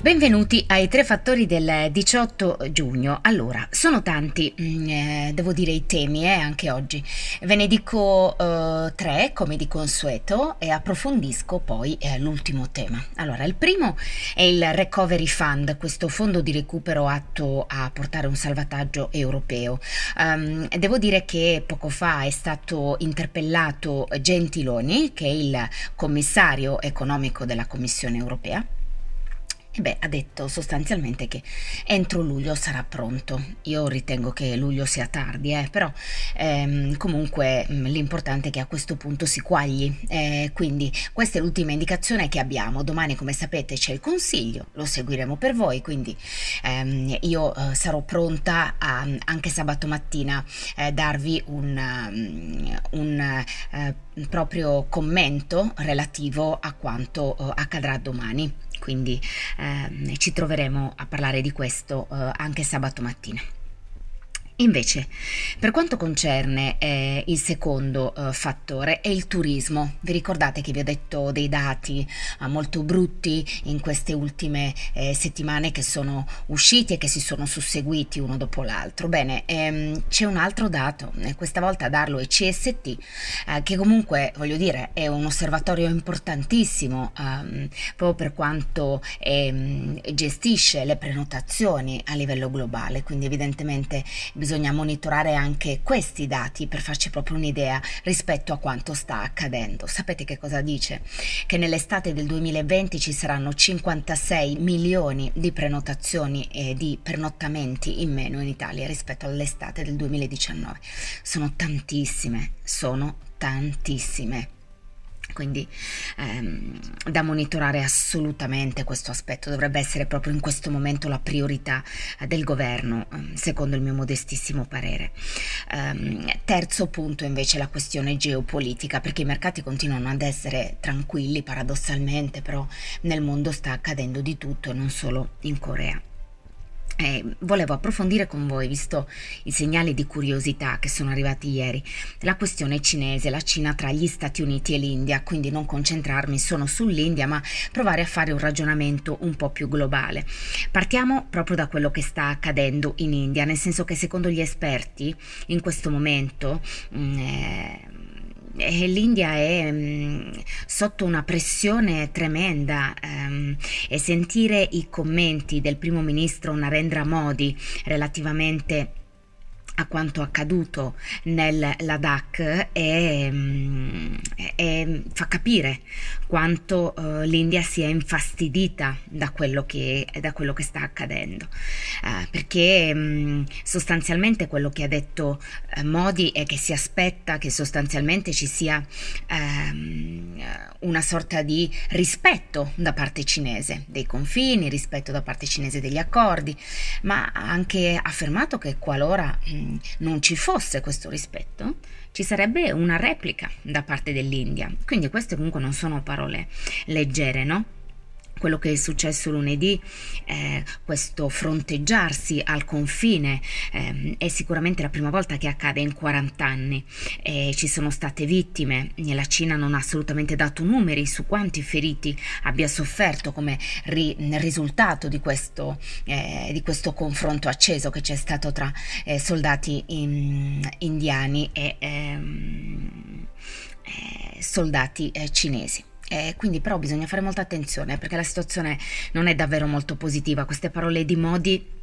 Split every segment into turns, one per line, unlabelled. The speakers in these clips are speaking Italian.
Benvenuti ai tre fattori del 18 giugno. Allora, sono tanti, mm, eh, devo dire, i temi eh, anche oggi. Ve ne dico eh, tre, come di consueto, e approfondisco poi eh, l'ultimo tema. Allora, il primo è il Recovery Fund, questo fondo di recupero atto a portare un salvataggio europeo. Um, devo dire che poco fa è stato interpellato Gentiloni, che è il commissario economico della Commissione europea Beh, ha detto sostanzialmente che entro luglio sarà pronto. Io ritengo che luglio sia tardi, eh, però ehm, comunque mm, l'importante è che a questo punto si quagli. Eh, quindi questa è l'ultima indicazione che abbiamo. Domani, come sapete, c'è il consiglio, lo seguiremo per voi, quindi ehm, io eh, sarò pronta a, anche sabato mattina eh, darvi un, um, un uh, proprio commento relativo a quanto uh, accadrà domani quindi eh, ci troveremo a parlare di questo eh, anche sabato mattina. Invece, per quanto concerne eh, il secondo eh, fattore, è il turismo. Vi ricordate che vi ho detto dei dati eh, molto brutti in queste ultime eh, settimane che sono usciti e che si sono susseguiti uno dopo l'altro? Bene, ehm, c'è un altro dato, questa volta a darlo è CST, eh, che comunque, voglio dire, è un osservatorio importantissimo ehm, proprio per quanto ehm, gestisce le prenotazioni a livello globale, quindi evidentemente bisogna bisogna monitorare anche questi dati per farci proprio un'idea rispetto a quanto sta accadendo. Sapete che cosa dice? Che nell'estate del 2020 ci saranno 56 milioni di prenotazioni e di pernottamenti in meno in Italia rispetto all'estate del 2019. Sono tantissime, sono tantissime quindi ehm, da monitorare assolutamente questo aspetto, dovrebbe essere proprio in questo momento la priorità eh, del governo, ehm, secondo il mio modestissimo parere. Um, terzo punto invece la questione geopolitica, perché i mercati continuano ad essere tranquilli paradossalmente, però nel mondo sta accadendo di tutto e non solo in Corea. Eh, volevo approfondire con voi, visto i segnali di curiosità che sono arrivati ieri, la questione cinese, la Cina tra gli Stati Uniti e l'India, quindi non concentrarmi solo sull'India, ma provare a fare un ragionamento un po' più globale. Partiamo proprio da quello che sta accadendo in India, nel senso che secondo gli esperti in questo momento mh, mm, eh, eh, l'India è mh, mm, sotto una pressione tremenda um, e sentire i commenti del primo ministro Narendra Modi relativamente a quanto accaduto nel Ladakh e, mm, e fa capire quanto uh, l'India sia infastidita da quello che, da quello che sta accadendo, uh, perché um, sostanzialmente quello che ha detto uh, Modi è che si aspetta che sostanzialmente ci sia um, una sorta di rispetto da parte cinese dei confini, rispetto da parte cinese degli accordi, ma ha anche affermato che qualora um, non ci fosse questo rispetto, ci sarebbe una replica da parte dell'India. Quindi queste comunque non sono parole leggere, no? Quello che è successo lunedì, eh, questo fronteggiarsi al confine, eh, è sicuramente la prima volta che accade in 40 anni. Eh, ci sono state vittime, la Cina non ha assolutamente dato numeri su quanti feriti abbia sofferto come ri- risultato di questo, eh, di questo, confronto acceso che c'è stato tra eh, soldati in, indiani e ehm, eh, soldati cinesi. Eh, quindi però bisogna fare molta attenzione perché la situazione non è davvero molto positiva. Queste parole di Modi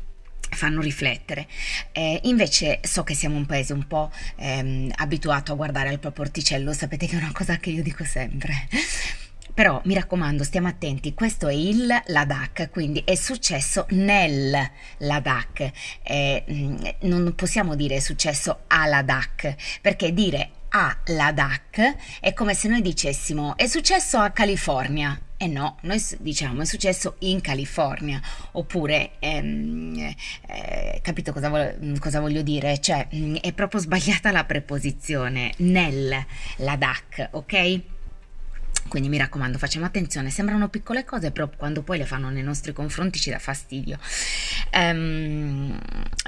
fanno riflettere. Eh, invece so che siamo un paese un po' ehm, abituato a guardare al proprio orticello, sapete che è una cosa che io dico sempre. Però mi raccomando, stiamo attenti, questo è il Ladakh, quindi è successo nel Ladakh. Eh, non possiamo dire è successo a Ladakh, perché dire a Ladakh è come se noi dicessimo è successo a California. E eh no, noi diciamo è successo in California, oppure, ehm, eh, capito cosa, vo- cosa, voglio dire? Cioè, è proprio sbagliata la preposizione nel Ladakh, ok? Quindi mi raccomando, facciamo attenzione, sembrano piccole cose, però quando poi le fanno nei nostri confronti ci dà fastidio. Um,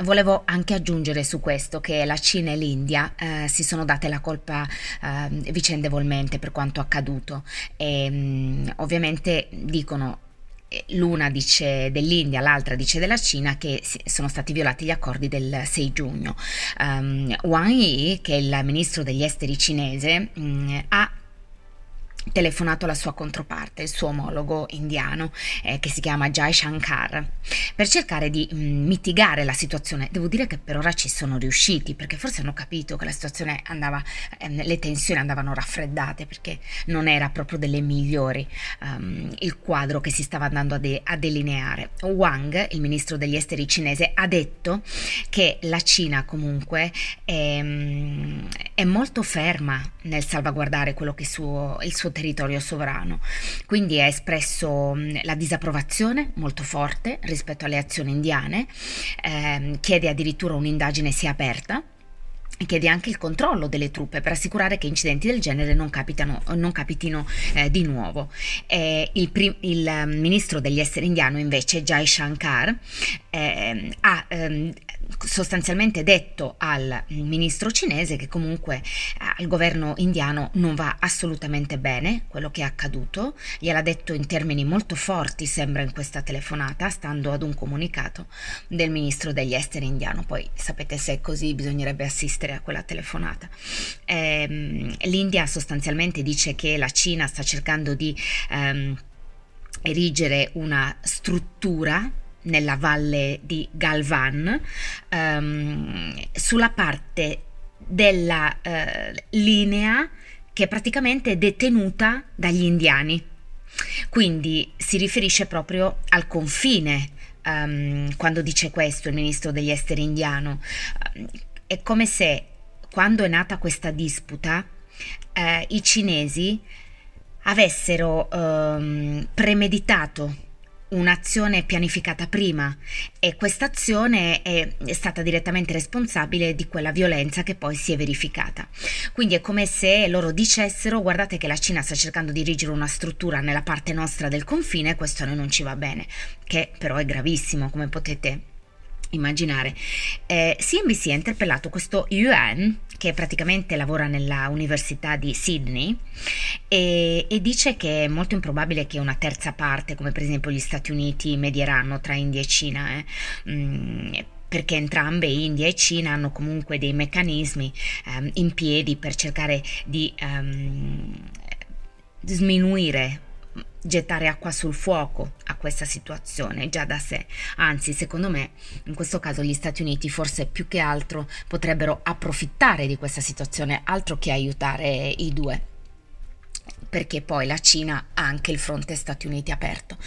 volevo anche aggiungere su questo che la Cina e l'India uh, si sono date la colpa uh, vicendevolmente per quanto accaduto e um, ovviamente dicono eh, l'una dice dell'India, l'altra dice della Cina che sono stati violati gli accordi del 6 giugno. Um, Wang Yi, che è il ministro degli esteri cinese, um, ha telefonato alla sua controparte, il suo omologo indiano, eh, che si chiama Jai Shankar, per cercare di mh, mm, mitigare la situazione. Devo dire che per ora ci sono riusciti, perché forse hanno capito che la situazione andava, ehm, le tensioni andavano raffreddate, perché non era proprio delle migliori um, il quadro che si stava andando a, de- a delineare. Wang, il ministro degli esteri cinese, ha detto che la Cina comunque è, mm, è molto ferma nel salvaguardare quello che suo, il suo territorio sovrano. Quindi ha espresso la disapprovazione molto forte rispetto alle azioni indiane, eh, chiede addirittura un'indagine sia aperta chiede anche il controllo delle truppe per assicurare che incidenti del genere non, capitano, non capitino eh, di nuovo. Eh, il, prim- il, ministro degli esteri indiano invece, Jai Shankar, eh, ha ehm, sostanzialmente detto al ministro cinese che comunque eh, al governo indiano non va assolutamente bene quello che è accaduto, gliel'ha detto in termini molto forti, sembra in questa telefonata, stando ad un comunicato del ministro degli esteri indiano. Poi sapete se è così bisognerebbe assistere a quella telefonata. Ehm, L'India sostanzialmente dice che la Cina sta cercando di ehm, erigere una struttura nella valle di Galvan, um, sulla parte della uh, linea che è praticamente detenuta dagli indiani. Quindi si riferisce proprio al confine um, quando dice questo il ministro degli esteri indiano. È come se quando è nata questa disputa uh, i cinesi avessero um, premeditato un'azione pianificata prima e questa azione è, stata direttamente responsabile di quella violenza che poi si è verificata. Quindi è come se loro dicessero guardate che la Cina sta cercando di dirigere una struttura nella parte nostra del confine e questo a noi non ci va bene, che però è gravissimo come potete immaginare. Eh, CNBC ha interpellato questo Yuan che praticamente lavora nella Università di Sydney e, e, dice che è molto improbabile che una terza parte, come per esempio gli Stati Uniti, medieranno tra India e Cina. Eh, mm, perché entrambe India e Cina hanno comunque dei meccanismi um, in piedi per cercare di um, sminuire gettare acqua sul fuoco a questa situazione già da sé. Anzi, secondo me, in questo caso gli Stati Uniti forse più che altro potrebbero approfittare di questa situazione, altro che aiutare i due perché poi la Cina ha anche il fronte Stati Uniti aperto.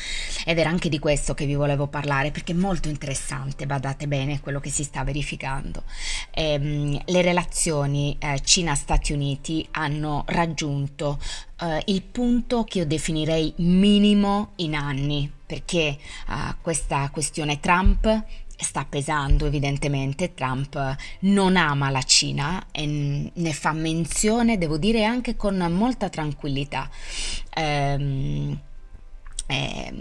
Ed era anche di questo che vi volevo parlare, perché è molto interessante, badate bene, quello che si sta verificando. Ehm, le relazioni eh, Cina-Stati Uniti hanno raggiunto eh, il punto che io definirei minimo in anni, perché eh, questa questione Trump sta pesando evidentemente, Trump non ama la Cina e ne fa menzione, devo dire, anche con molta tranquillità. Ehm, eh,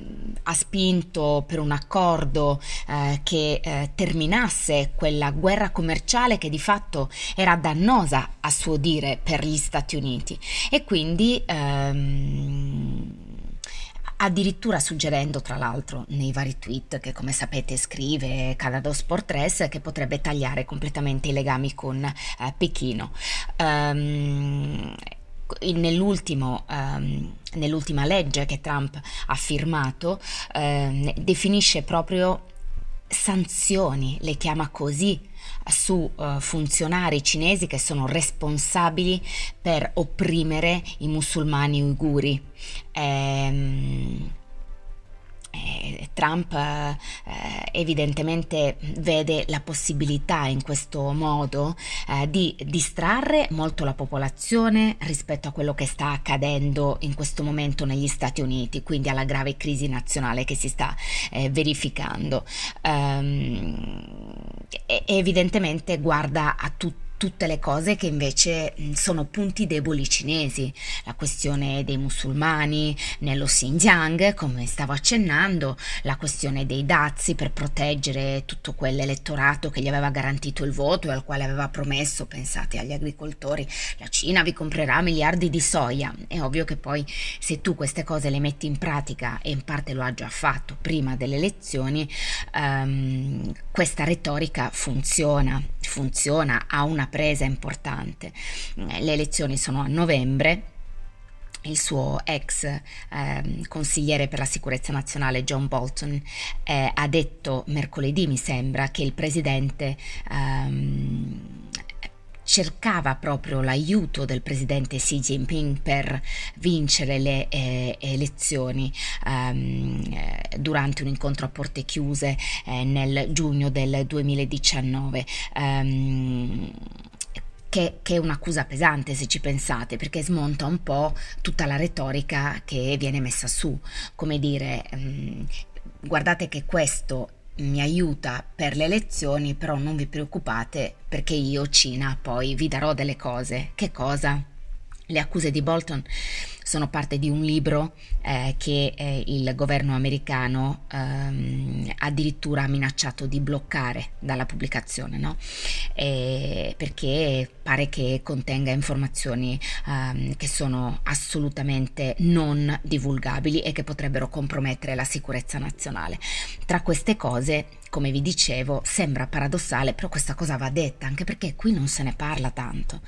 ha spinto per un accordo eh, che eh, terminasse quella guerra commerciale che di fatto era dannosa a suo dire per gli Stati Uniti e quindi ehm, addirittura suggerendo tra l'altro nei vari tweet che come sapete scrive Canada Sport 3 che potrebbe tagliare completamente i legami con eh, Pechino. Um, um, nell'ultima legge che Trump ha firmato eh, definisce proprio sanzioni, le chiama così, su uh, funzionari cinesi che sono responsabili per opprimere i musulmani uiguri. Ehm, eh, Trump eh, evidentemente vede la possibilità in questo modo eh, di distrarre molto la popolazione rispetto a quello che sta accadendo in questo momento negli Stati Uniti, quindi alla grave crisi nazionale che si sta eh, verificando. Um, evidentemente guarda a tutti tutte le cose che invece sono punti deboli cinesi, la questione dei musulmani nello Xinjiang, come stavo accennando, la questione dei dazi per proteggere tutto quell'elettorato che gli aveva garantito il voto e al quale aveva promesso, pensate agli agricoltori, la Cina vi comprerà miliardi di soia. È ovvio che poi se tu queste cose le metti in pratica e in parte lo ha già fatto prima delle elezioni, um, questa retorica funziona, funziona, ha una presa importante. Le elezioni sono a novembre. Il suo ex eh, consigliere per la sicurezza nazionale John Bolton eh, ha detto mercoledì, mi sembra, che il presidente ehm, cercava proprio l'aiuto del presidente Xi Jinping per vincere le eh, elezioni um, durante un incontro a porte chiuse eh, nel giugno del 2019. Um, ehm, che, che, è un'accusa pesante se ci pensate, perché smonta un po' tutta la retorica che viene messa su, come dire, um, guardate che questo mi aiuta per le elezioni, però non vi preoccupate perché io, Cina, poi vi darò delle cose. Che cosa? Le accuse di Bolton sono parte di un libro eh, che eh, il governo americano ehm, addirittura ha minacciato di bloccare dalla pubblicazione, no? e perché pare che contenga informazioni ehm, che sono assolutamente non divulgabili e che potrebbero compromettere la sicurezza nazionale. Tra queste cose come vi dicevo, sembra paradossale, però questa cosa va detta, anche perché qui non se ne parla tanto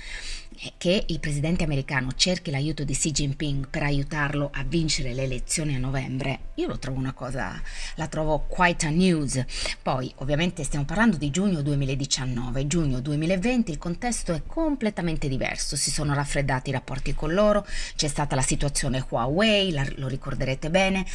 che il presidente americano cerchi l'aiuto di Xi Jinping per aiutarlo a vincere le elezioni a novembre, io lo trovo una cosa, la trovo quite a news. Poi, ovviamente, stiamo parlando di giugno 2019, giugno 2020 il contesto è completamente diverso, si sono raffreddati i rapporti con loro, c'è stata la situazione Huawei, la, lo ricorderete bene,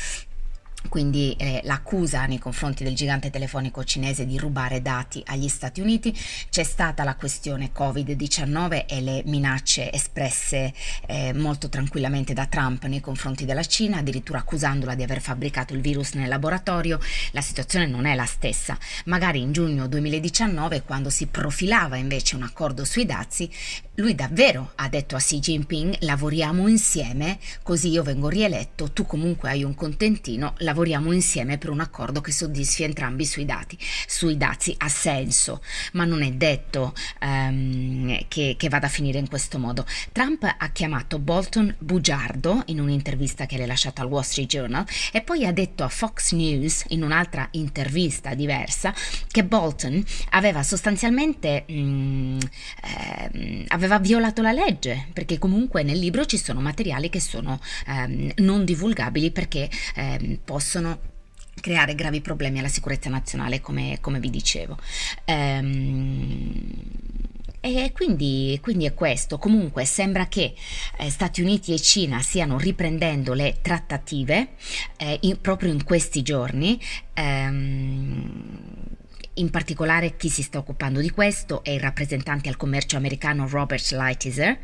quindi eh, l'accusa nei confronti del gigante telefonico cinese di rubare dati agli Stati Uniti, c'è stata la questione Covid-19 e le minacce espresse eh, molto tranquillamente da Trump nei confronti della Cina, addirittura accusandola di aver fabbricato il virus nel laboratorio. La situazione non è la stessa. Magari in giugno 2019, quando si profilava invece un accordo sui dazi, lui davvero ha detto a Xi Jinping lavoriamo insieme, così io vengo rieletto, tu comunque hai un contentino, lavoriamo insieme per un accordo che soddisfi entrambi sui dati. Sui dazi ha senso, ma non è detto um, che, che, vada a finire in questo modo. Trump ha chiamato Bolton bugiardo in un'intervista che le ha lasciato al Wall Street Journal e poi ha detto a Fox News in un'altra intervista diversa che Bolton aveva sostanzialmente um, eh, aveva violato la legge perché comunque nel libro ci sono materiali che sono um, non divulgabili perché possono possono creare gravi problemi alla sicurezza nazionale, come, come vi dicevo. Ehm, e quindi, quindi, è questo. Comunque sembra che eh, Stati Uniti e Cina stiano riprendendo le trattative eh, in, proprio in questi giorni. Ehm, in particolare chi si sta occupando di questo è il rappresentante al commercio americano Robert Lighthizer,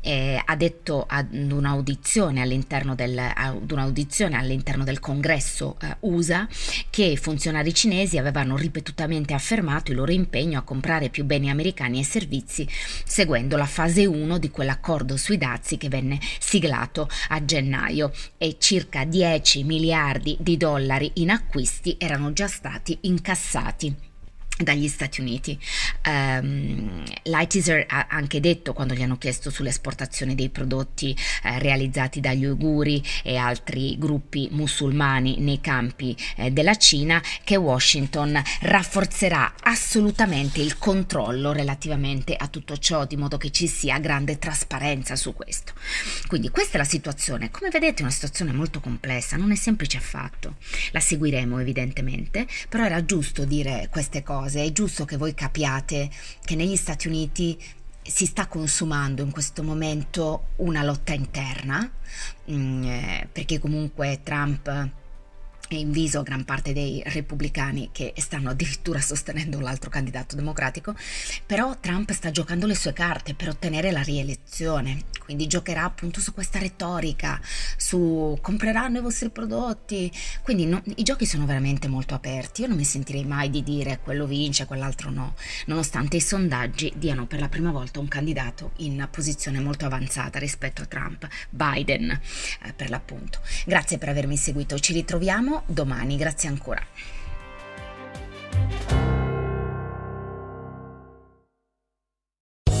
eh, ha detto ad un'audizione all'interno del, ad un'audizione all'interno del congresso eh, USA che funzionari cinesi avevano ripetutamente affermato il loro impegno a comprare più beni americani e servizi seguendo la fase 1 di quell'accordo sui dazi che venne siglato a gennaio. E circa 10 miliardi di dollari in acquisti erano già stati incassati dagli Stati Uniti. Um, Lightyear ha anche detto quando gli hanno chiesto sull'esportazione dei prodotti eh, realizzati dagli uiguri e altri gruppi musulmani nei campi eh, della Cina che Washington rafforzerà assolutamente il controllo relativamente a tutto ciò di modo che ci sia grande trasparenza su questo. Quindi questa è la situazione. Come vedete è una situazione molto complessa, non è semplice affatto. La seguiremo evidentemente, però era giusto dire queste cose, è giusto che voi capiate che negli Stati Uniti si sta consumando in questo momento una lotta interna, mm, eh, perché comunque Trump è in viso gran parte dei repubblicani che stanno addirittura sostenendo l'altro candidato democratico, però Trump sta giocando le sue carte per ottenere la rielezione, quindi giocherà appunto su questa retorica, su compreranno i vostri prodotti, quindi no, i giochi sono veramente molto aperti, io non mi sentirei mai di dire quello vince, quell'altro no, nonostante i sondaggi diano per la prima volta un candidato in posizione molto avanzata rispetto a Trump, Biden eh, per l'appunto. Grazie per avermi seguito, ci ritroviamo domani. Grazie ancora.